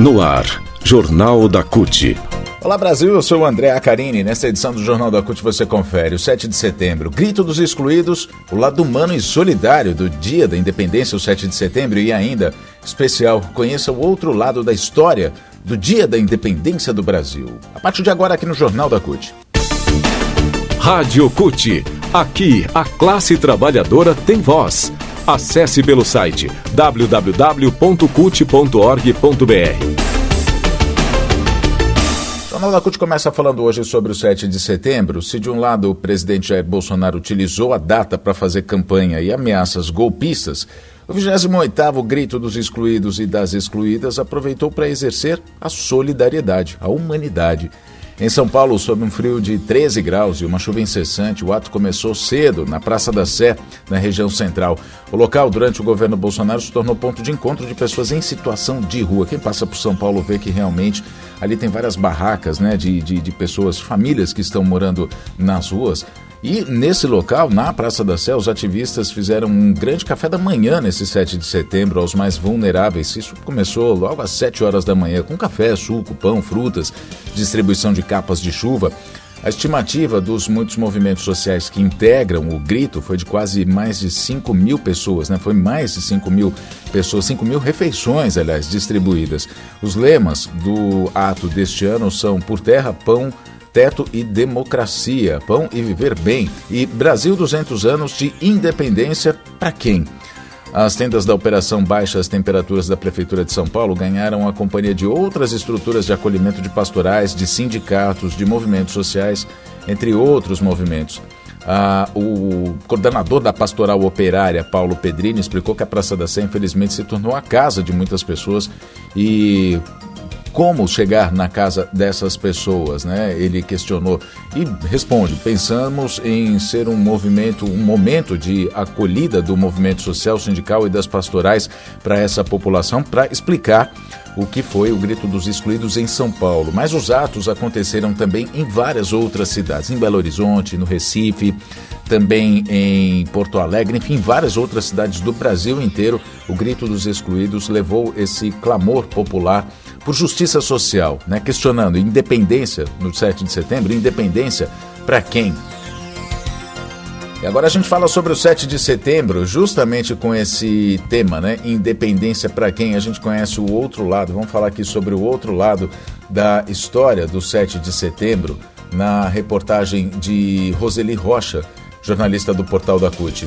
No ar, Jornal da CUT. Olá Brasil, eu sou o André Acarini. Nesta edição do Jornal da CUT você confere o 7 de setembro, grito dos excluídos, o lado humano e solidário do Dia da Independência, o 7 de setembro, e ainda, especial, conheça o outro lado da história do Dia da Independência do Brasil. A partir de agora aqui no Jornal da CUT. Rádio CUT. Aqui, a classe trabalhadora tem voz. Acesse pelo site www.cut.org.br. O Jornal da CUT começa falando hoje sobre o 7 de setembro. Se de um lado o presidente Jair Bolsonaro utilizou a data para fazer campanha e ameaças golpistas, o 28º Grito dos Excluídos e das Excluídas aproveitou para exercer a solidariedade, a humanidade em São Paulo, sob um frio de 13 graus e uma chuva incessante, o ato começou cedo na Praça da Sé, na região central. O local, durante o governo Bolsonaro, se tornou ponto de encontro de pessoas em situação de rua. Quem passa por São Paulo vê que realmente ali tem várias barracas né, de, de, de pessoas, famílias que estão morando nas ruas. E nesse local, na Praça da Sé, os ativistas fizeram um grande café da manhã nesse 7 de setembro aos mais vulneráveis. Isso começou logo às 7 horas da manhã, com café, suco, pão, frutas, distribuição de capas de chuva. A estimativa dos muitos movimentos sociais que integram o grito foi de quase mais de 5 mil pessoas, né? Foi mais de 5 mil pessoas, 5 mil refeições, aliás, distribuídas. Os lemas do ato deste ano são por terra, pão, teto e democracia, pão e viver bem. E Brasil 200 anos de independência para quem? As tendas da Operação Baixas Temperaturas da Prefeitura de São Paulo ganharam a companhia de outras estruturas de acolhimento de pastorais, de sindicatos, de movimentos sociais, entre outros movimentos. Ah, o coordenador da pastoral operária, Paulo Pedrini, explicou que a Praça da Sé, infelizmente, se tornou a casa de muitas pessoas e como chegar na casa dessas pessoas, né? Ele questionou e responde: pensamos em ser um movimento, um momento de acolhida do movimento social, sindical e das pastorais para essa população, para explicar o que foi o Grito dos Excluídos em São Paulo. Mas os atos aconteceram também em várias outras cidades, em Belo Horizonte, no Recife, também em Porto Alegre, enfim, várias outras cidades do Brasil inteiro. O Grito dos Excluídos levou esse clamor popular por justiça social, né? questionando independência no 7 de setembro, independência para quem? E agora a gente fala sobre o 7 de setembro, justamente com esse tema, né? Independência para quem? A gente conhece o outro lado. Vamos falar aqui sobre o outro lado da história do 7 de setembro, na reportagem de Roseli Rocha, jornalista do Portal da CUT.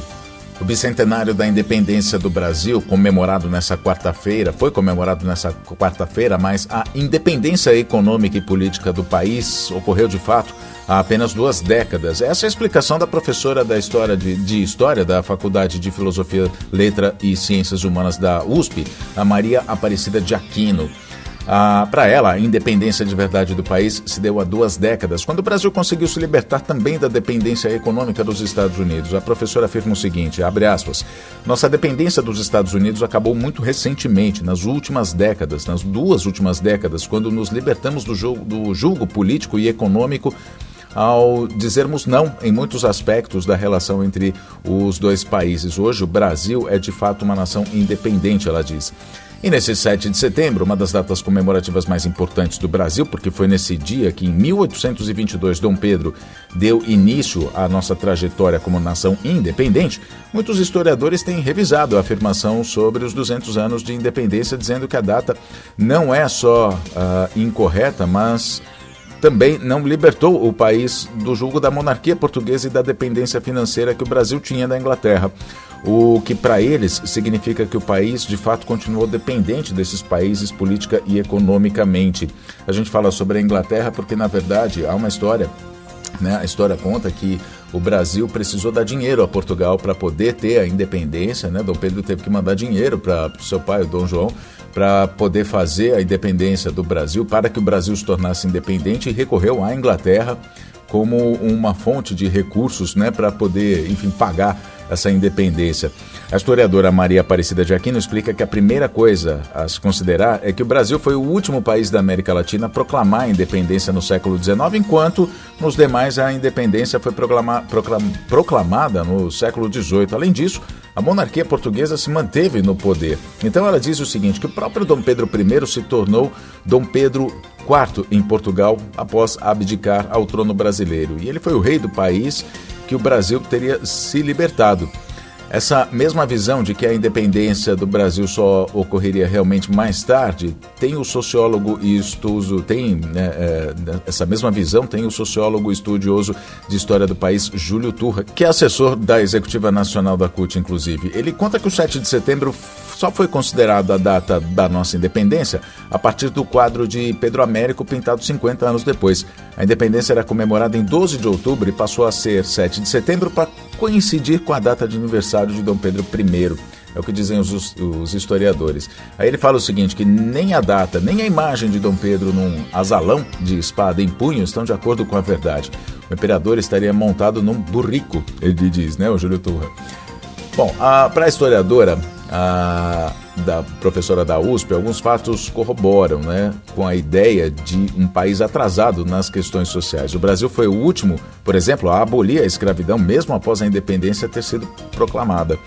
O bicentenário da independência do Brasil, comemorado nessa quarta-feira, foi comemorado nessa quarta-feira, mas a independência econômica e política do país ocorreu de fato há apenas duas décadas. Essa é a explicação da professora da história de, de História da Faculdade de Filosofia, Letra e Ciências Humanas da USP, a Maria Aparecida de Aquino. Ah, Para ela, a independência de verdade do país se deu há duas décadas, quando o Brasil conseguiu se libertar também da dependência econômica dos Estados Unidos. A professora afirma o seguinte, abre aspas, nossa dependência dos Estados Unidos acabou muito recentemente, nas últimas décadas, nas duas últimas décadas, quando nos libertamos do, jogo, do julgo político e econômico ao dizermos não em muitos aspectos da relação entre os dois países. Hoje, o Brasil é de fato uma nação independente, ela diz. E nesse 7 de setembro, uma das datas comemorativas mais importantes do Brasil, porque foi nesse dia que, em 1822, Dom Pedro deu início à nossa trajetória como nação independente, muitos historiadores têm revisado a afirmação sobre os 200 anos de independência, dizendo que a data não é só uh, incorreta, mas também não libertou o país do julgo da monarquia portuguesa e da dependência financeira que o Brasil tinha da Inglaterra. O que para eles significa que o país de fato continuou dependente desses países política e economicamente. A gente fala sobre a Inglaterra porque, na verdade, há uma história né? A história conta que o Brasil precisou dar dinheiro a Portugal para poder ter a independência. Né? Dom Pedro teve que mandar dinheiro para o seu pai, o Dom João, para poder fazer a independência do Brasil, para que o Brasil se tornasse independente e recorreu à Inglaterra como uma fonte de recursos né, para poder, enfim, pagar essa independência. A historiadora Maria Aparecida de Aquino explica que a primeira coisa a se considerar é que o Brasil foi o último país da América Latina a proclamar a independência no século XIX, enquanto nos demais a independência foi proclama, proclam, proclamada no século XVIII. Além disso, a monarquia portuguesa se manteve no poder. Então ela diz o seguinte: que o próprio Dom Pedro I se tornou Dom Pedro IV em Portugal após abdicar ao trono brasileiro. E ele foi o rei do país que o Brasil teria se libertado. Essa mesma visão de que a independência do Brasil só ocorreria realmente mais tarde, tem o sociólogo e tem né, é, essa mesma visão, tem o sociólogo estudioso de história do país, Júlio Turra, que é assessor da Executiva Nacional da CUT, inclusive. Ele conta que o 7 de setembro só foi considerado a data da nossa independência a partir do quadro de Pedro Américo pintado 50 anos depois. A independência era comemorada em 12 de outubro e passou a ser 7 de setembro para coincidir com a data de aniversário de Dom Pedro I. É o que dizem os, os, historiadores. Aí ele fala o seguinte: que nem a data, nem a imagem de Dom Pedro num azalão de espada em punho estão de acordo com a verdade. O imperador estaria montado num burrico, ele diz, né, o Júlio Turra. Bom, para a historiadora, a, da professora da USP, alguns fatos corroboram né, com a ideia de um país atrasado nas questões sociais. O Brasil foi o último, por exemplo, a abolir a escravidão, mesmo após a independência ter sido proclamada.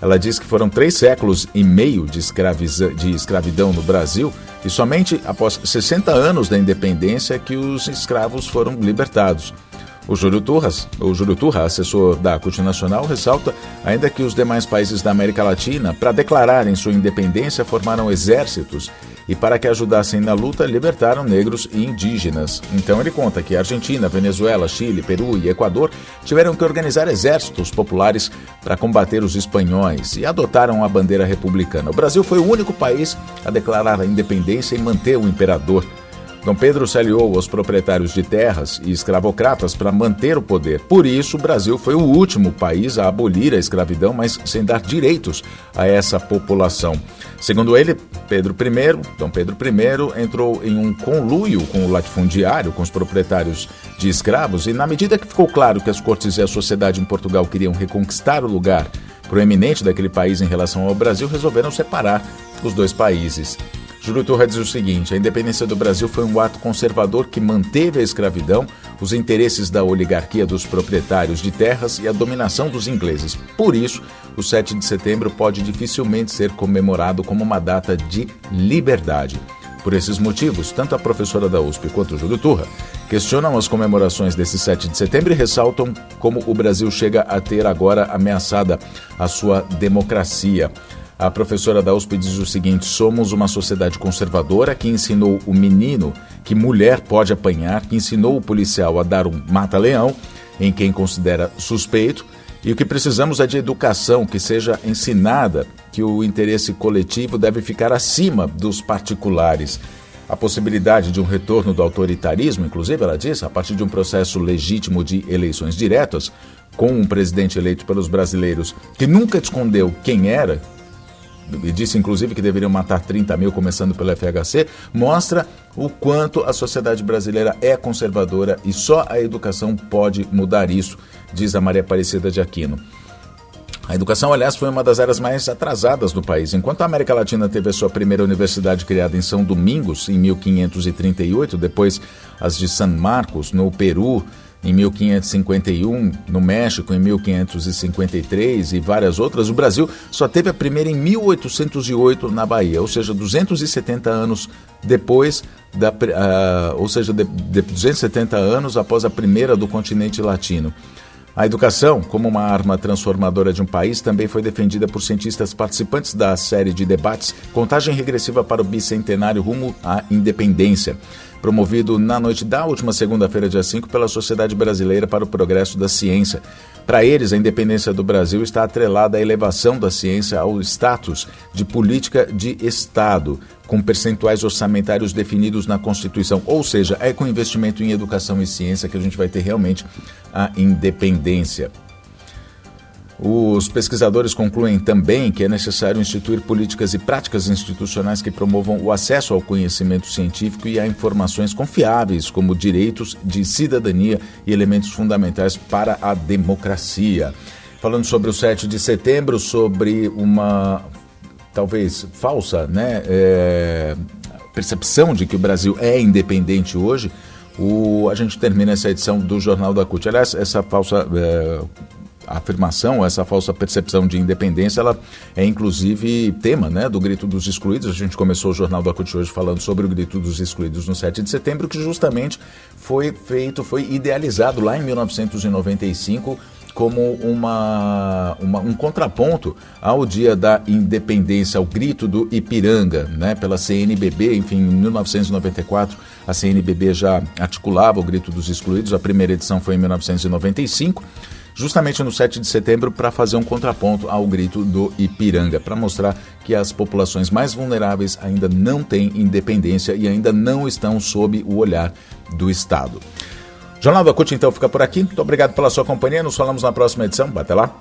Ela diz que foram três séculos e meio de, de escravidão no Brasil e somente após 60 anos da independência que os escravos foram libertados. O Júlio Turras, o Júlio Turra, assessor da CUT Nacional, ressalta ainda que os demais países da América Latina, para declararem sua independência, formaram exércitos e para que ajudassem na luta, libertaram negros e indígenas. Então ele conta que Argentina, Venezuela, Chile, Peru e Equador tiveram que organizar exércitos populares para combater os espanhóis e adotaram a bandeira republicana. O Brasil foi o único país a declarar a independência e manter o imperador. Dom Pedro se aliou aos proprietários de terras e escravocratas para manter o poder. Por isso, o Brasil foi o último país a abolir a escravidão, mas sem dar direitos a essa população. Segundo ele, Pedro I, Dom Pedro I, entrou em um conluio com o latifundiário, com os proprietários de escravos, e na medida que ficou claro que as cortes e a sociedade em Portugal queriam reconquistar o lugar proeminente daquele país em relação ao Brasil, resolveram separar os dois países. Júlio Torres diz o seguinte: a independência do Brasil foi um ato conservador que manteve a escravidão, os interesses da oligarquia dos proprietários de terras e a dominação dos ingleses. Por isso, o 7 de setembro pode dificilmente ser comemorado como uma data de liberdade. Por esses motivos, tanto a professora da USP quanto o Júlio Turra questionam as comemorações desse 7 de setembro e ressaltam como o Brasil chega a ter agora ameaçada a sua democracia. A professora da USP diz o seguinte: somos uma sociedade conservadora que ensinou o menino que mulher pode apanhar, que ensinou o policial a dar um mata-leão em quem considera suspeito, e o que precisamos é de educação que seja ensinada que o interesse coletivo deve ficar acima dos particulares. A possibilidade de um retorno do autoritarismo, inclusive, ela diz, a partir de um processo legítimo de eleições diretas, com um presidente eleito pelos brasileiros que nunca escondeu quem era, disse inclusive que deveriam matar 30 mil, começando pelo FHC, mostra o quanto a sociedade brasileira é conservadora e só a educação pode mudar isso, diz a Maria Aparecida de Aquino. A educação, aliás, foi uma das áreas mais atrasadas do país. Enquanto a América Latina teve a sua primeira universidade criada em São Domingos, em 1538, depois as de San Marcos, no Peru, em 1551, no México em 1553 e várias outras, o Brasil só teve a primeira em 1808 na Bahia, ou seja, 270 anos depois da, uh, ou seja, de, de 270 anos após a primeira do continente latino. A educação, como uma arma transformadora de um país, também foi defendida por cientistas participantes da série de debates Contagem Regressiva para o Bicentenário Rumo à Independência promovido na noite da última segunda-feira, dia 5, pela Sociedade Brasileira para o Progresso da Ciência. Para eles, a independência do Brasil está atrelada à elevação da ciência ao status de política de Estado, com percentuais orçamentários definidos na Constituição. Ou seja, é com investimento em educação e ciência que a gente vai ter realmente a independência. Os pesquisadores concluem também que é necessário instituir políticas e práticas institucionais que promovam o acesso ao conhecimento científico e a informações confiáveis, como direitos de cidadania e elementos fundamentais para a democracia. falando sobre o 7 de setembro, sobre uma talvez falsa né, é, percepção de que o Brasil é independente hoje, o, a gente termina essa edição do Jornal da CUT. Aliás, essa falsa é, afirmação, essa falsa percepção de independência, ela é inclusive tema né, do Grito dos Excluídos. A gente começou o Jornal da CUT hoje falando sobre o Grito dos Excluídos no 7 de setembro, que justamente foi feito, foi idealizado lá em 1995 como uma, uma, um contraponto ao Dia da Independência, ao grito do Ipiranga, né, pela CNBB. Enfim, em 1994, a CNBB já articulava o grito dos excluídos. A primeira edição foi em 1995 justamente no 7 de setembro para fazer um contraponto ao grito do Ipiranga, para mostrar que as populações mais vulneráveis ainda não têm independência e ainda não estão sob o olhar do Estado. Jornal da CUT, então, fica por aqui. Muito obrigado pela sua companhia. Nos falamos na próxima edição. Até lá.